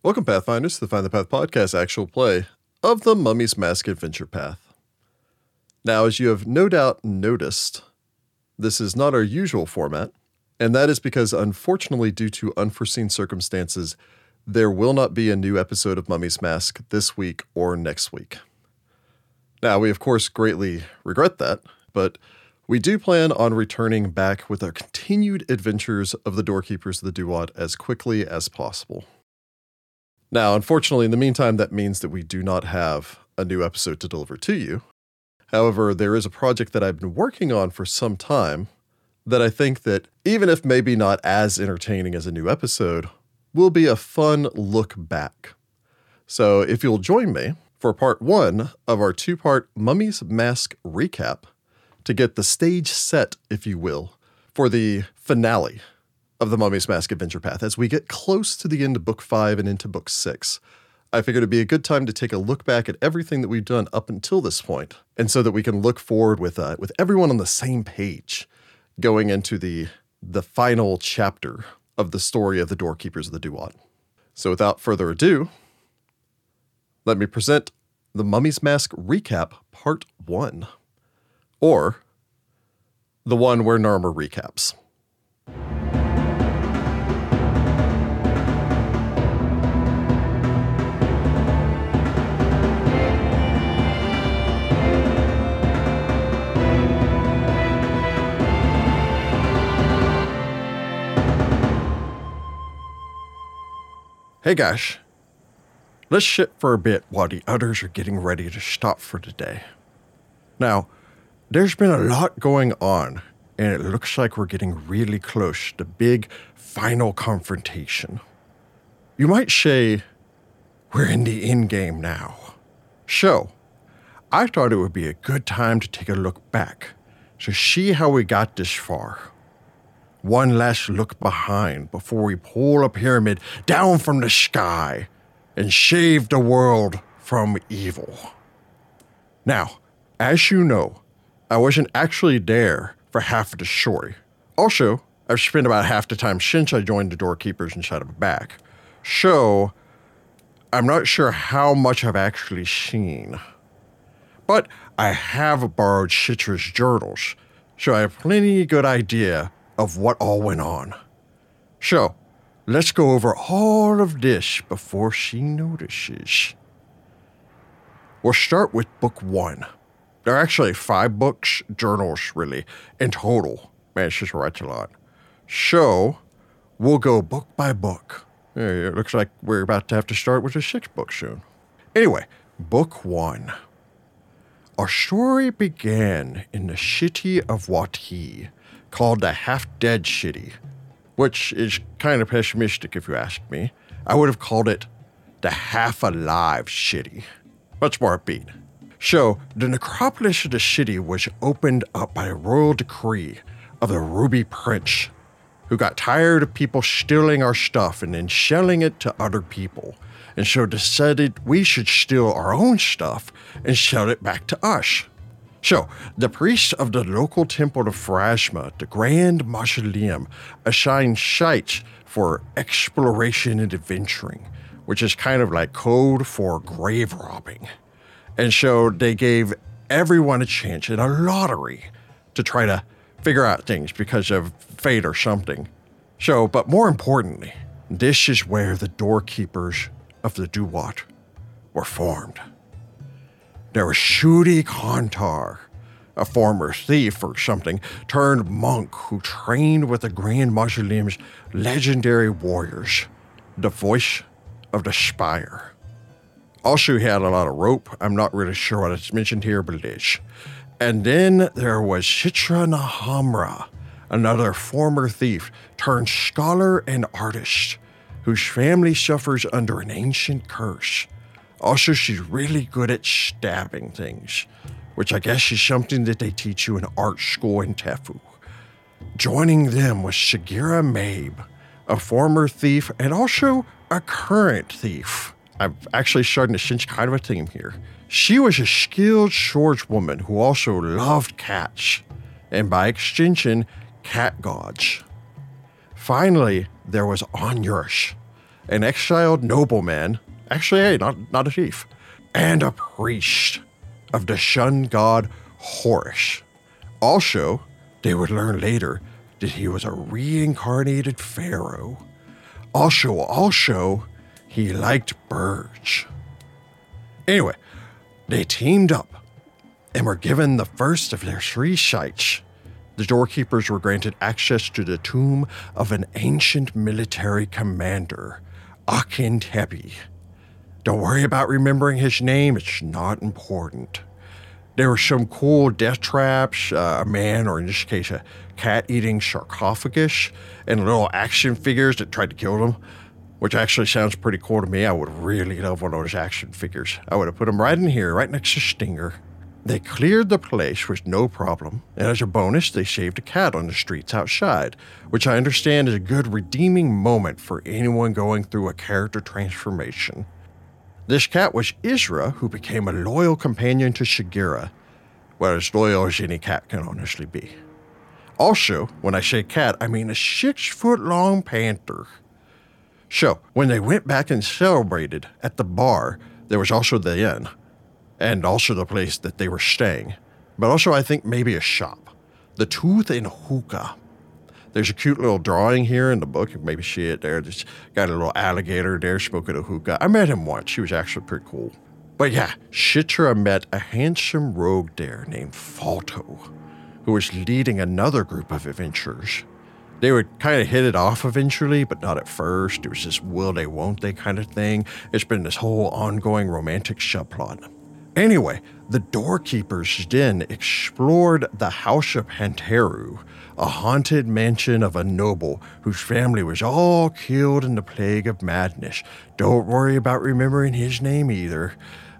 Welcome, Pathfinders, to the Find the Path podcast actual play of the Mummy's Mask Adventure Path. Now, as you have no doubt noticed, this is not our usual format, and that is because, unfortunately, due to unforeseen circumstances, there will not be a new episode of Mummy's Mask this week or next week. Now, we of course greatly regret that, but we do plan on returning back with our continued adventures of the Doorkeepers of the Duat as quickly as possible. Now, unfortunately, in the meantime, that means that we do not have a new episode to deliver to you. However, there is a project that I've been working on for some time that I think that even if maybe not as entertaining as a new episode, will be a fun look back. So, if you'll join me for part 1 of our two-part Mummy's Mask recap to get the stage set, if you will, for the finale of the Mummy's Mask Adventure Path as we get close to the end of book 5 and into book 6. I figured it'd be a good time to take a look back at everything that we've done up until this point, and so that we can look forward with uh, with everyone on the same page, going into the the final chapter of the story of the doorkeepers of the Duat. So, without further ado, let me present the Mummy's Mask recap, part one, or the one where Narmer recaps. Hey gosh, let's sit for a bit while the others are getting ready to stop for the day. Now, there's been a lot going on, and it looks like we're getting really close to the big final confrontation. You might say, we're in the end game now. So, I thought it would be a good time to take a look back to see how we got this far one last look behind before we pull a pyramid down from the sky and save the world from evil. Now, as you know, I wasn't actually there for half of the story. Also, I've spent about half the time since I joined the doorkeepers inside of back. So, I'm not sure how much I've actually seen. But I have borrowed Citra's journals, so I have plenty good idea of what all went on. So, let's go over all of this before she notices. We'll start with book one. There are actually five books, journals, really, in total. Man, she's writes a lot. So, we'll go book by book. It looks like we're about to have to start with a sixth book soon. Anyway, book one. Our story began in the city of Wati, called the half dead shitty, which is kind of pessimistic if you ask me. I would have called it the half alive shitty. Much more upbeat. So, the necropolis of the city was opened up by a royal decree of the Ruby Prince, who got tired of people stealing our stuff and then selling it to other people, and so decided we should steal our own stuff and sell it back to us. So, the priests of the local temple of Pharasma, the Grand Mausoleum, assigned sites for exploration and adventuring, which is kind of like code for grave robbing. And so they gave everyone a chance in a lottery to try to figure out things because of fate or something. So, but more importantly, this is where the doorkeepers of the Duat were formed. There was Shudi Kantar, a former thief or something, turned monk who trained with the Grand Mausoleum's legendary warriors, the voice of the Spire. Also, he had a lot of rope. I'm not really sure what it's mentioned here, but it is. And then there was Citra Nahamra, another former thief turned scholar and artist, whose family suffers under an ancient curse. Also, she's really good at stabbing things, which I guess is something that they teach you in art school in Tephu. Joining them was Shigira Mabe, a former thief and also a current thief. I'm actually starting to sense kind of a theme here. She was a skilled swordswoman who also loved cats, and by extension, cat gods. Finally, there was Anyush, an exiled nobleman, actually, hey, not, not a chief, and a priest of the sun god Horus. Also, they would learn later that he was a reincarnated pharaoh. Also, also, he liked birds. Anyway, they teamed up and were given the first of their three sites. The doorkeepers were granted access to the tomb of an ancient military commander, Akin Tepi. Don't worry about remembering his name, it's not important. There were some cool death traps, uh, a man, or in this case, a cat eating sarcophagus, and little action figures that tried to kill them, which actually sounds pretty cool to me. I would really love one of those action figures. I would have put them right in here, right next to Stinger. They cleared the place with no problem, and as a bonus, they saved a cat on the streets outside, which I understand is a good redeeming moment for anyone going through a character transformation. This cat was Isra, who became a loyal companion to Sagira, well, as loyal as any cat can honestly be. Also, when I say cat, I mean a six foot long panther. So, when they went back and celebrated at the bar, there was also the inn, and also the place that they were staying, but also I think maybe a shop. The Tooth and Hookah. There's a cute little drawing here in the book. Maybe see it there. There's got a little alligator there smoking a hookah. I met him once. He was actually pretty cool. But yeah, Shitra met a handsome rogue there named Falto, who was leading another group of adventurers. They would kind of hit it off eventually, but not at first. It was this will they, won't they kind of thing. It's been this whole ongoing romantic subplot. Anyway, the doorkeepers then explored the House of Panteru, a haunted mansion of a noble whose family was all killed in the plague of madness. Don't worry about remembering his name either.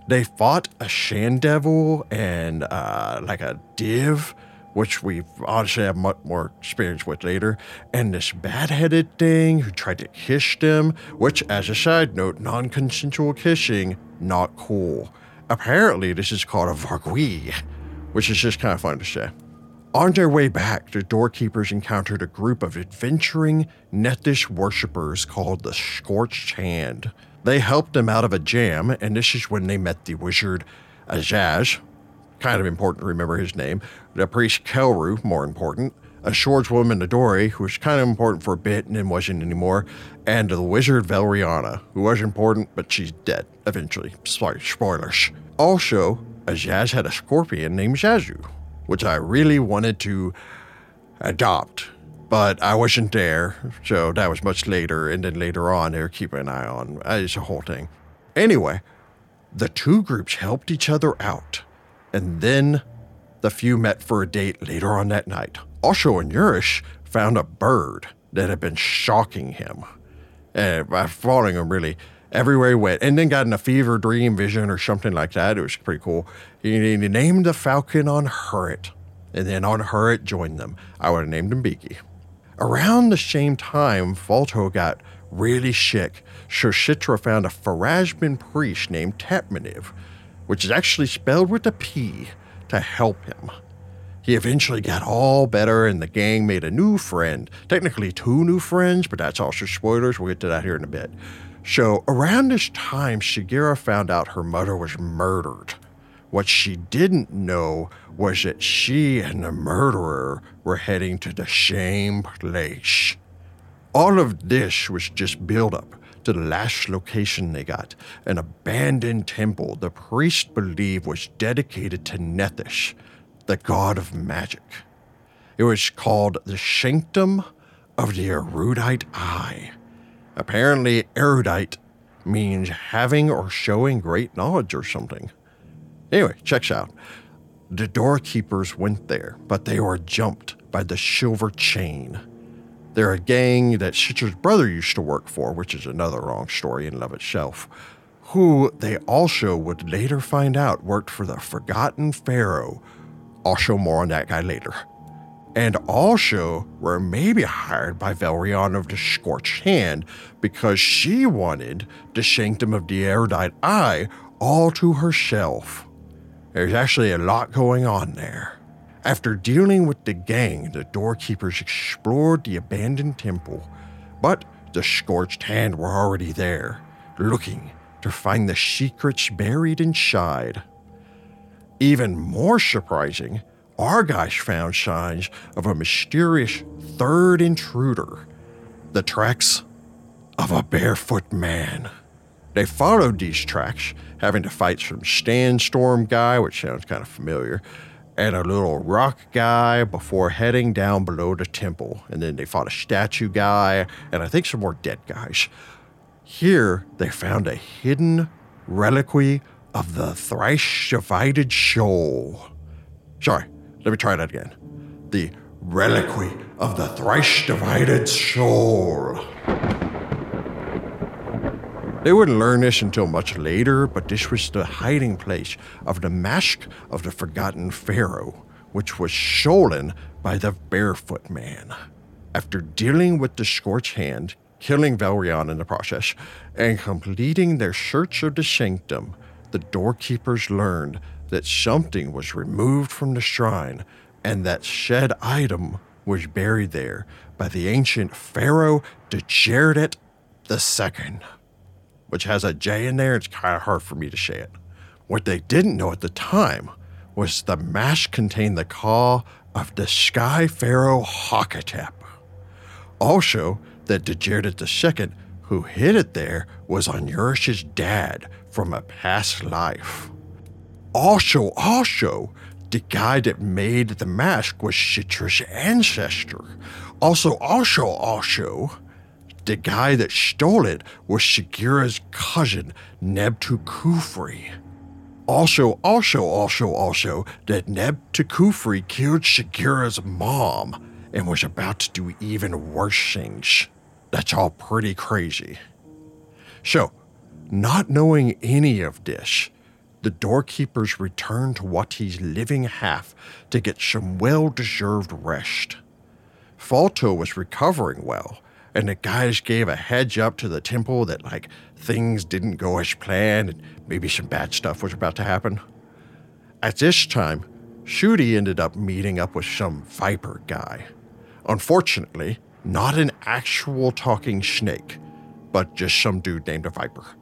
They fought a Shandevil and uh, like a Div, which we honestly have much more experience with later, and this bad headed thing who tried to kiss them, which, as a side note, non consensual kissing, not cool. Apparently, this is called a Vargouille, which is just kind of fun to say. On their way back, the doorkeepers encountered a group of adventuring Nethys worshippers called the Scorched Hand. They helped them out of a jam, and this is when they met the wizard Azaz, kind of important to remember his name, the priest Kelru, more important, a swordswoman Adori, who was kind of important for a bit and then wasn't anymore, and the wizard Velriana, who was important, but she's dead eventually. Sorry, spoilers. Also, Azaz had a scorpion named Zazu, which I really wanted to adopt, but I wasn't there, so that was much later, and then later on, they were keeping an eye on. Uh, it's a whole thing. Anyway, the two groups helped each other out, and then the few met for a date later on that night. Also, and Urish found a bird that had been shocking him, Uh, uh, and by following him really everywhere he went, and then got in a fever dream vision or something like that. It was pretty cool. He, he named the falcon on Hurrit, and then on Hurrit joined them. I would have named him Beaky. Around the same time, Falto got really sick. Shoshitra found a Pharasman priest named Tetmaniv, which is actually spelled with a P, to help him. He eventually got all better, and the gang made a new friend. Technically, two new friends, but that's also spoilers. We'll get to that here in a bit. So, around this time, Shigeru found out her mother was murdered. What she didn't know was that she and the murderer were heading to the same place. All of this was just build up to the last location they got an abandoned temple the priest believed was dedicated to Nethys, the god of magic. It was called the Sanctum of the Erudite Eye. Apparently, erudite means having or showing great knowledge or something. Anyway, checks out. The doorkeepers went there, but they were jumped by the Silver Chain. They're a gang that Shitra's brother used to work for, which is another long story in and of itself, who they also would later find out worked for the Forgotten Pharaoh. I'll show more on that guy later. And also were maybe hired by Velrion of the Scorched Hand because she wanted the Sanctum of the Erudite Eye all to herself. There's actually a lot going on there. After dealing with the gang, the doorkeepers explored the abandoned temple, but the scorched hand were already there, looking to find the secrets buried inside. Even more surprising, Argysh found signs of a mysterious third intruder the tracks of a barefoot man. They followed these tracks, having to fight some Sandstorm guy, which sounds kind of familiar, and a little rock guy before heading down below the temple. And then they fought a statue guy, and I think some more dead guys. Here, they found a hidden reliquary of the thrice divided soul. Sorry, let me try that again. The reliquary of the thrice divided soul. They wouldn't learn this until much later, but this was the hiding place of the mask of the forgotten pharaoh, which was stolen by the barefoot man. After dealing with the scorched hand, killing Valrion in the process, and completing their search of the sanctum, the doorkeepers learned that something was removed from the shrine and that said item was buried there by the ancient Pharaoh Djerdet II, which has a J in there. It's kind of hard for me to say it. What they didn't know at the time was the mash contained the call of the Sky Pharaoh Hakotep. Also, that Djerdet II, who hid it there, was Anurish's dad from a past life. Also, also, the guy that made the mask was Shitra's ancestor. Also, also, also, the guy that stole it was Shagira's cousin, Nebtu Kufri. Also, also, also, also, that Nebtu Kufri killed Shagira's mom and was about to do even worse things. That's all pretty crazy. So, not knowing any of this, the doorkeepers returned to Wati's living half to get some well deserved rest. Falto was recovering well, and the guys gave a heads up to the temple that, like, things didn't go as planned and maybe some bad stuff was about to happen. At this time, Shudi ended up meeting up with some Viper guy. Unfortunately, not an actual talking snake, but just some dude named a Viper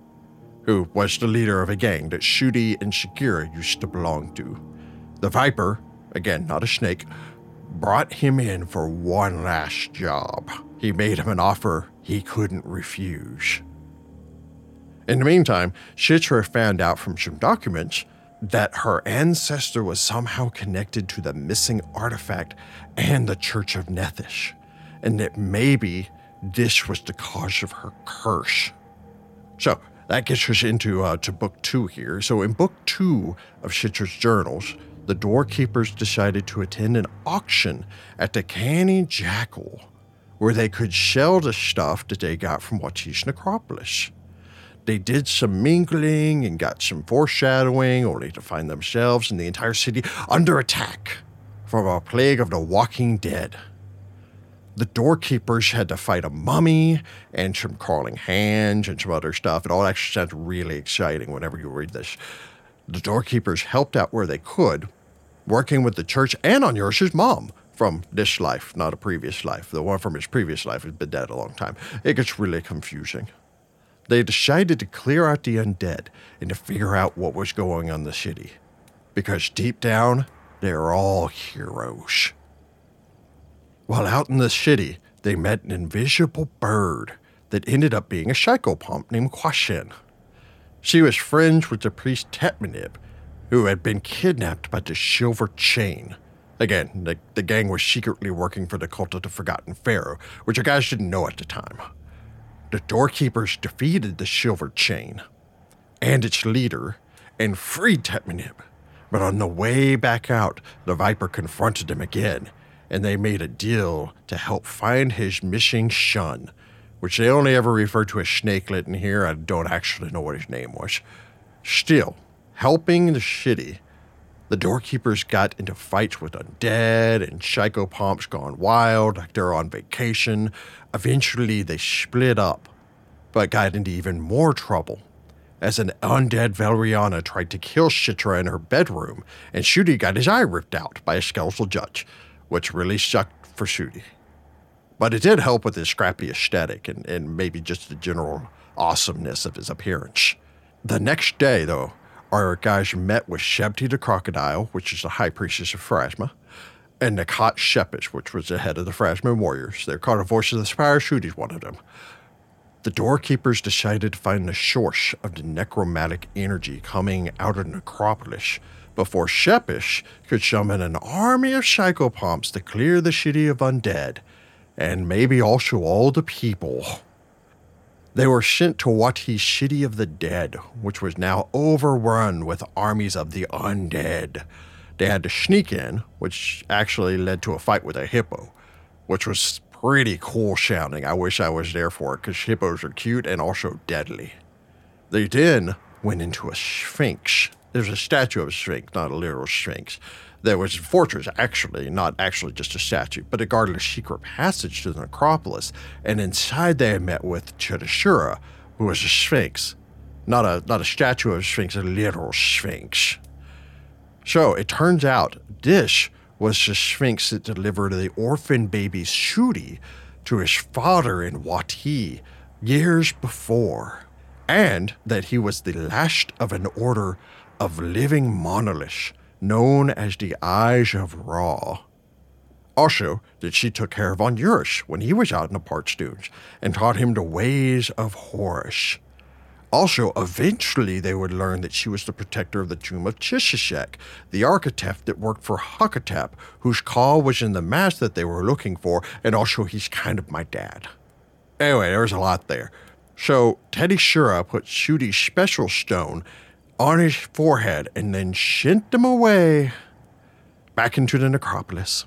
who was the leader of a gang that Shudi and Shakira used to belong to. The Viper, again, not a snake, brought him in for one last job. He made him an offer he couldn't refuse. In the meantime, Shitra found out from some documents that her ancestor was somehow connected to the missing artifact and the Church of Nethys, and that maybe this was the cause of her curse. So, that gets us into uh, to book two here. So, in book two of Shitra's journals, the doorkeepers decided to attend an auction at the Canny Jackal, where they could sell the stuff that they got from Wati's necropolis. They did some mingling and got some foreshadowing, only to find themselves and the entire city under attack from a plague of the walking dead the doorkeepers had to fight a mummy and some crawling hands and some other stuff. It all actually sounds really exciting whenever you read this. The doorkeepers helped out where they could, working with the church and on Anurish's mom from this life, not a previous life. The one from his previous life has been dead a long time. It gets really confusing. They decided to clear out the undead and to figure out what was going on in the city. Because deep down, they're all heroes. While out in the city, they met an invisible bird that ended up being a psychopomp named Quashin. She was friends with the priest Tetmanib, who had been kidnapped by the Silver Chain. Again, the, the gang was secretly working for the cult of the Forgotten Pharaoh, which the guys didn't know at the time. The doorkeepers defeated the Silver Chain and its leader and freed Tetmanib. But on the way back out, the Viper confronted him again and they made a deal to help find his missing son, which they only ever refer to as Snakelet in here. I don't actually know what his name was. Still, helping the city, the doorkeepers got into fights with undead and psychopomps gone wild, like they're on vacation. Eventually, they split up, but got into even more trouble as an undead Valeriana tried to kill Shitra in her bedroom, and Shudi got his eye ripped out by a skeletal judge which really sucked for Shudi. But it did help with his scrappy aesthetic and, and maybe just the general awesomeness of his appearance. The next day, though, our guys met with Shebti the Crocodile, which is the high priestess of Pharasma, and Nakat Shepish, which was the head of the Pharasman warriors. They're called a Voice of the Spire. Shudi's one of them. The doorkeepers decided to find the source of the necromantic energy coming out of Necropolis before Shepish could summon an army of psychopomps to clear the city of undead, and maybe also all the people. They were sent to Wati's City of the Dead, which was now overrun with armies of the undead. They had to sneak in, which actually led to a fight with a hippo, which was pretty cool sounding. I wish I was there for it because hippos are cute and also deadly. They then went into a sphinx. There's a statue of a sphinx, not a literal sphinx. There was a fortress, actually, not actually just a statue, but it guarded a secret passage to the necropolis. And inside they met with Chitashura, who was a sphinx. Not a, not a statue of a sphinx, a literal sphinx. So it turns out Dish was the sphinx that delivered the orphan baby Shudi to his father in Wati years before, and that he was the last of an order of living monoliths known as the Eyes of Ra. Also, that she took care of Onuris when he was out in the parched dunes and taught him the ways of Horus. Also, eventually they would learn that she was the protector of the tomb of Chishishek, the architect that worked for Hakotep, whose call was in the mask that they were looking for, and also he's kind of my dad. Anyway, there was a lot there. So Teddy Shura put Shudi's special stone on his forehead and then sent him away back into the necropolis.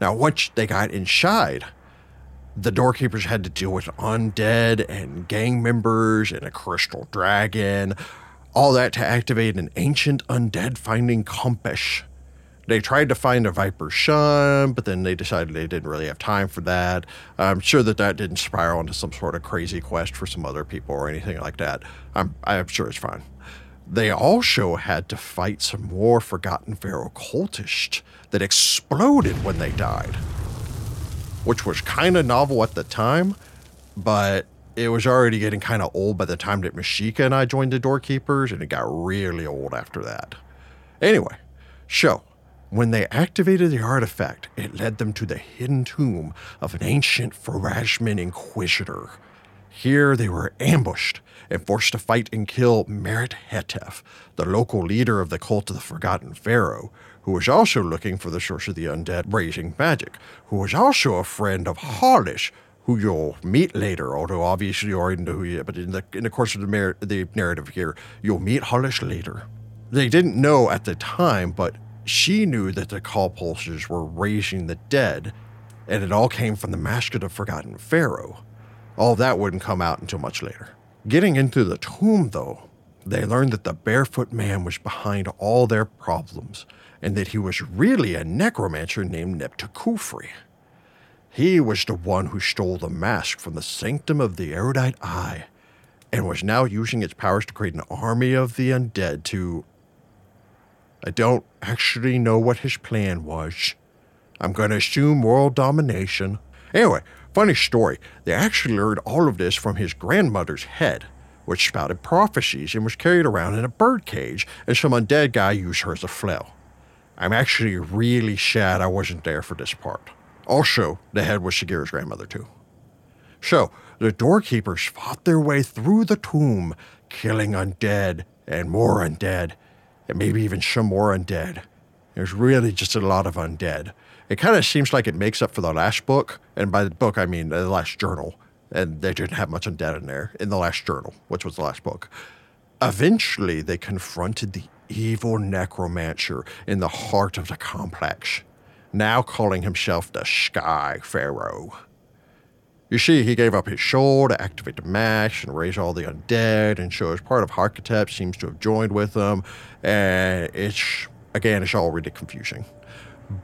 Now, once they got inside, the doorkeepers had to deal with undead and gang members and a crystal dragon, all that to activate an ancient undead finding compass. They tried to find a Viper Shun, but then they decided they didn't really have time for that. I'm sure that that didn't spiral into some sort of crazy quest for some other people or anything like that. I'm, I'm sure it's fine. They also had to fight some more Forgotten Pharaoh cultists that exploded when they died, which was kind of novel at the time, but it was already getting kind of old by the time that Mashika and I joined the Doorkeepers, and it got really old after that. Anyway, so when they activated the artifact, it led them to the hidden tomb of an ancient Pharasman Inquisitor. Here they were ambushed and forced to fight and kill Merit Hetef, the local leader of the cult of the Forgotten Pharaoh, who was also looking for the source of the undead raising magic, who was also a friend of Harlish, who you'll meet later, although obviously you already know who he is, but in the, in the course of the, mer- the narrative here, you'll meet Harlish later. They didn't know at the time, but she knew that the call pulses were raising the dead, and it all came from the mask of the Forgotten Pharaoh. All that wouldn't come out until much later. Getting into the tomb, though, they learned that the barefoot man was behind all their problems, and that he was really a necromancer named Neptakufri. He was the one who stole the mask from the sanctum of the erudite eye, and was now using its powers to create an army of the undead to I don't actually know what his plan was. I'm going to assume world domination. Anyway, funny story. They actually learned all of this from his grandmother's head, which spouted prophecies and was carried around in a bird cage, and some undead guy used her as a flail. I'm actually really sad I wasn't there for this part. Also, the head was Shigira's grandmother, too. So, the doorkeepers fought their way through the tomb, killing undead and more undead, and maybe even some more undead. There's really just a lot of undead. It kind of seems like it makes up for the last book, and by the book I mean the last journal, and they didn't have much undead in there in the last journal, which was the last book. Eventually, they confronted the evil necromancer in the heart of the complex, now calling himself the Sky Pharaoh. You see, he gave up his soul to activate the mash and raise all the undead, and so as part of Hakotep seems to have joined with them, and it's, again, it's all really confusing.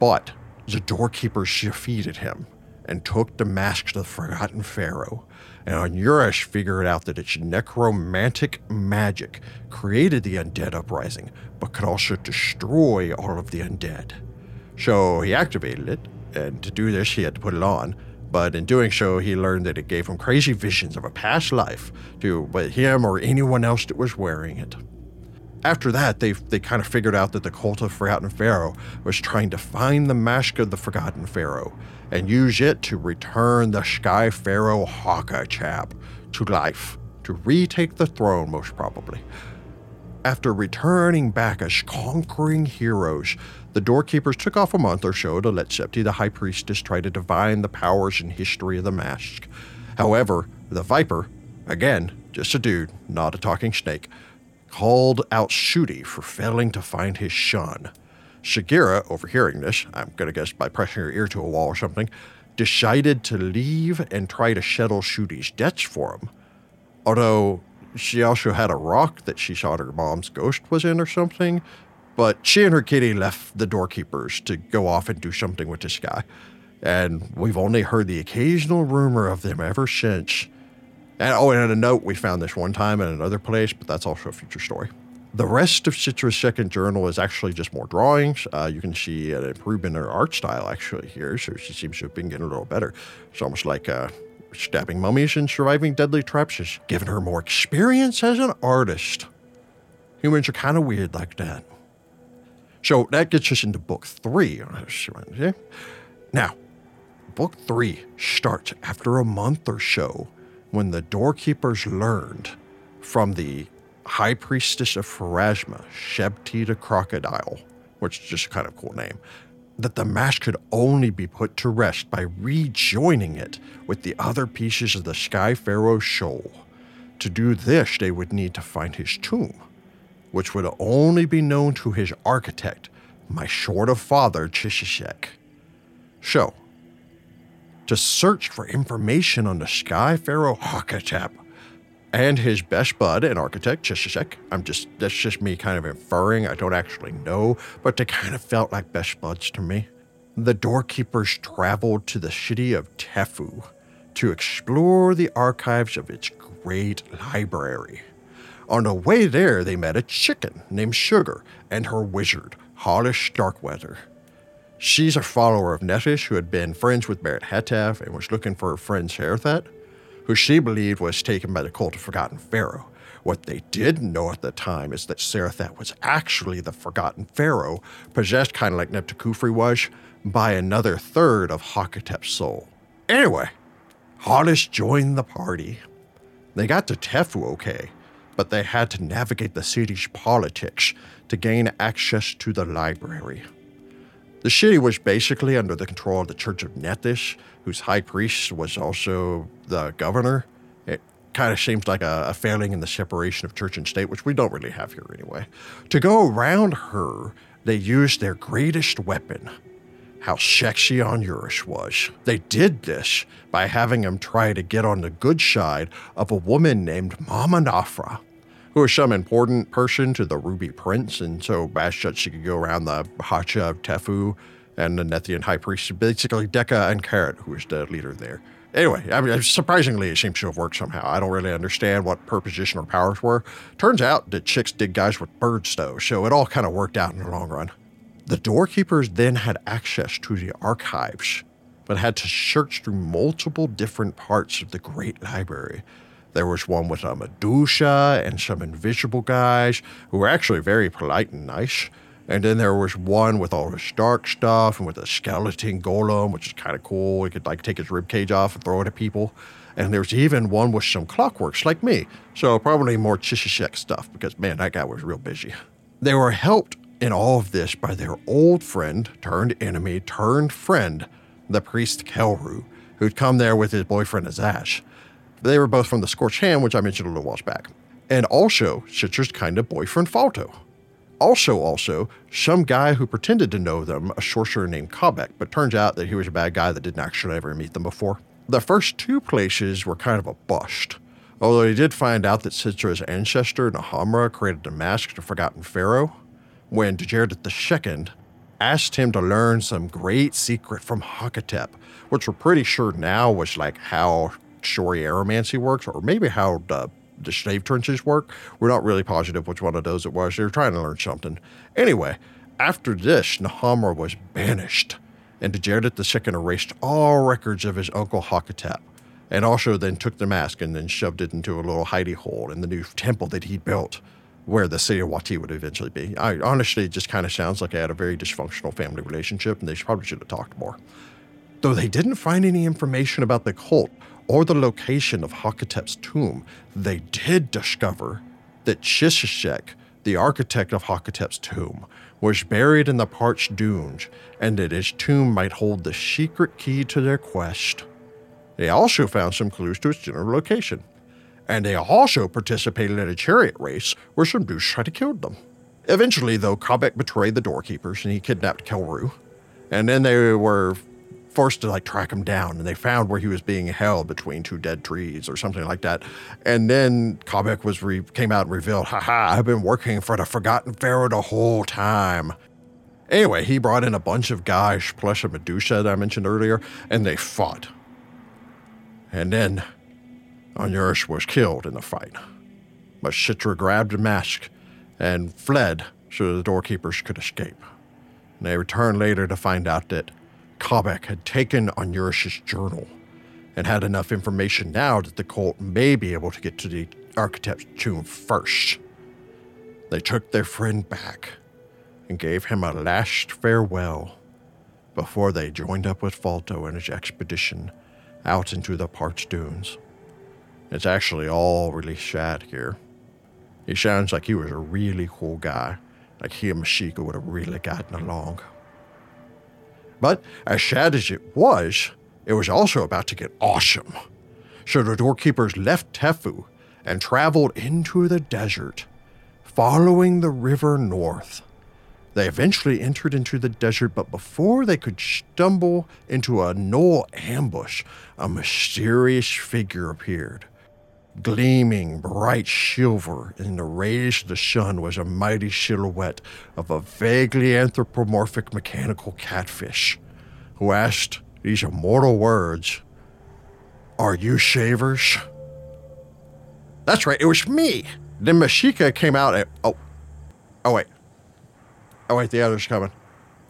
But the doorkeepers defeated him and took the mask to the Forgotten Pharaoh, and Onuresh figured out that its necromantic magic created the undead uprising, but could also destroy all of the undead. So he activated it, and to do this, he had to put it on, but in doing so, he learned that it gave him crazy visions of a past life to him or anyone else that was wearing it. After that, they they kind of figured out that the cult of Forgotten Pharaoh was trying to find the mask of the Forgotten Pharaoh and use it to return the Sky Pharaoh Hakachap to life, to retake the throne, most probably. After returning back as conquering heroes, the doorkeepers took off a month or so to let Septi the High Priestess try to divine the powers and history of the mask. However, the Viper, again, just a dude, not a talking snake, called out Shudi for failing to find his shun. Sagira, overhearing this, I'm gonna guess by pressing her ear to a wall or something, decided to leave and try to settle Shudi's debts for him. Although she also had a rock that she thought her mom's ghost was in or something, but she and her kitty left the doorkeepers to go off and do something with this guy. And we've only heard the occasional rumor of them ever since. And oh, and a note we found this one time in another place, but that's also a future story. The rest of Citra's second journal is actually just more drawings. Uh, you can see an improvement in her art style actually here, so she seems to have been getting a little better. It's almost like uh, stabbing mummies and surviving deadly traps has given her more experience as an artist. Humans are kind of weird like that. So that gets us into book three. Now, book three starts after a month or so when the doorkeepers learned from the high priestess of Pharasma, Shebti the Crocodile, which is just a kind of cool name, that the mask could only be put to rest by rejoining it with the other pieces of the Sky Pharaoh's soul. To do this, they would need to find his tomb, which would only be known to his architect, my short of father, Chishishek. So, to search for information on the Sky Pharaoh Hakotep and his best bud and architect, Chishishek. I'm just, that's just me kind of inferring. I don't actually know, but they kind of felt like best buds to me. The doorkeepers traveled to the city of Tephu to explore the archives of its great library. On the way there, they met a chicken named Sugar and her wizard, Hollis Starkweather. She's a follower of Nethys who had been friends with Barrett Hetaf and was looking for her friend Sarathat who she believed was taken by the cult of Forgotten Pharaoh. What they didn't know at the time is that Sarathat was actually the Forgotten Pharaoh, possessed kind of like Neptakufri was, by another third of Hakotep's soul. Anyway, Hollis joined the party. They got to Tephu okay, but they had to navigate the city's politics to gain access to the library. The city was basically under the control of the Church of Nethys, whose high priest was also the governor. It kind of seems like a, a, failing in the separation of church and state, which we don't really have here anyway. To go around her, they used their greatest weapon. How sexy Onuris was. They did this by having him try to get on the good side of a woman named Mama Nafra who was some important person to the Ruby Prince, and so she could go around the Hacha of Tephu and the Nethian High Priest, basically Deka and Carrot, who was the leader there. Anyway, I mean, surprisingly, it seems to have worked somehow. I don't really understand what her position or powers were. Turns out that chicks dig guys with birds, though, so it all kind of worked out in the long run. The doorkeepers then had access to the archives, but had to search through multiple different parts of the Great Library there was one with a Medusa and some invisible guys who were actually very polite and nice. And then there was one with all this dark stuff and with a skeleton golem, which is kind of cool. He could like take his rib cage off and throw it at people. And there's even one with some clockworks like me. So probably more Chishishek stuff because man, that guy was real busy. They were helped in all of this by their old friend turned enemy turned friend, the priest Kelru, who'd come there with his boyfriend Azash. They were both from the Scorched Hand, which I mentioned a little while back. And also Citra's kind of boyfriend Falto. Also, also, some guy who pretended to know them, a sorcerer named Kabek, but turns out that he was a bad guy that didn't actually ever meet them before. The first two places were kind of a bust, although he did find out that Citra's ancestor, Nahamra, created a mask to Forgotten Pharaoh when Djerdit II asked him to learn some great secret from Hakotep, which we're pretty sure now was like how Shory aeromancy works, or maybe how uh, the, the slave trenches work. We're not really positive which one of those it was. They were trying to learn something. Anyway, after this, Nahamra was banished, and Djeldit II erased all records of his uncle Hakotep, and also then took the mask and then shoved it into a little hidey hole in the new temple that he built where the city of Wati would eventually be. I honestly it just kind of sounds like I had a very dysfunctional family relationship and they probably should have talked more. Though they didn't find any information about the cult or the location of Hakotep's tomb, they did discover that Shishishek, the architect of Hakotep's tomb, was buried in the parched dunes and that his tomb might hold the secret key to their quest. They also found some clues to its general location. And they also participated in a chariot race where some dudes tried to kill them. Eventually, though, Kabek betrayed the doorkeepers and he kidnapped Kelru. And then they were forced to like track him down and they found where he was being held between two dead trees or something like that. And then Kabek was re- came out and revealed, haha, I've been working for the Forgotten Pharaoh the whole time. Anyway, he brought in a bunch of guys plus a Medusa that I mentioned earlier, and they fought. And then Onuris was killed in the fight. But Shitra grabbed the mask and fled so the doorkeepers could escape. And they returned later to find out that Kabek had taken Onuris' journal and had enough information now that the cult may be able to get to the architect's tomb first. They took their friend back and gave him a last farewell before they joined up with Falto and his expedition out into the parched dunes. It's actually all really sad here. He sounds like he was a really cool guy, like he and Mashika would have really gotten along. But as sad as it was, it was also about to get awesome. So the doorkeepers left Tephu and traveled into the desert, following the river north. They eventually entered into the desert, but before they could stumble into a knoll ambush, a mysterious figure appeared. Gleaming bright silver in the rays of the sun was a mighty silhouette of a vaguely anthropomorphic mechanical catfish who asked these immortal words Are you shavers? That's right, it was me. Then Mashika came out and. Oh. Oh, wait. Oh, wait, the other's coming.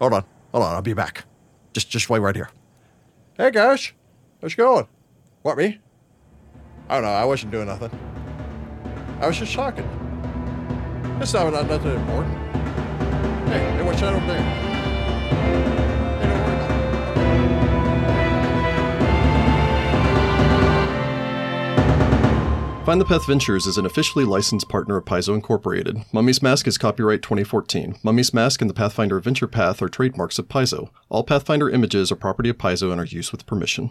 Hold on. Hold on, I'll be back. Just, just wait right here. Hey, guys. How's it going? What, me? I don't know. I wasn't doing nothing. I was just talking. It's not, not nothing important. Hey, hey, what's that over there? Find the Path Ventures is an officially licensed partner of Paizo Incorporated. Mummy's Mask is copyright 2014. Mummy's Mask and the Pathfinder Adventure Path are trademarks of Paizo. All Pathfinder images are property of Paizo and are used with permission.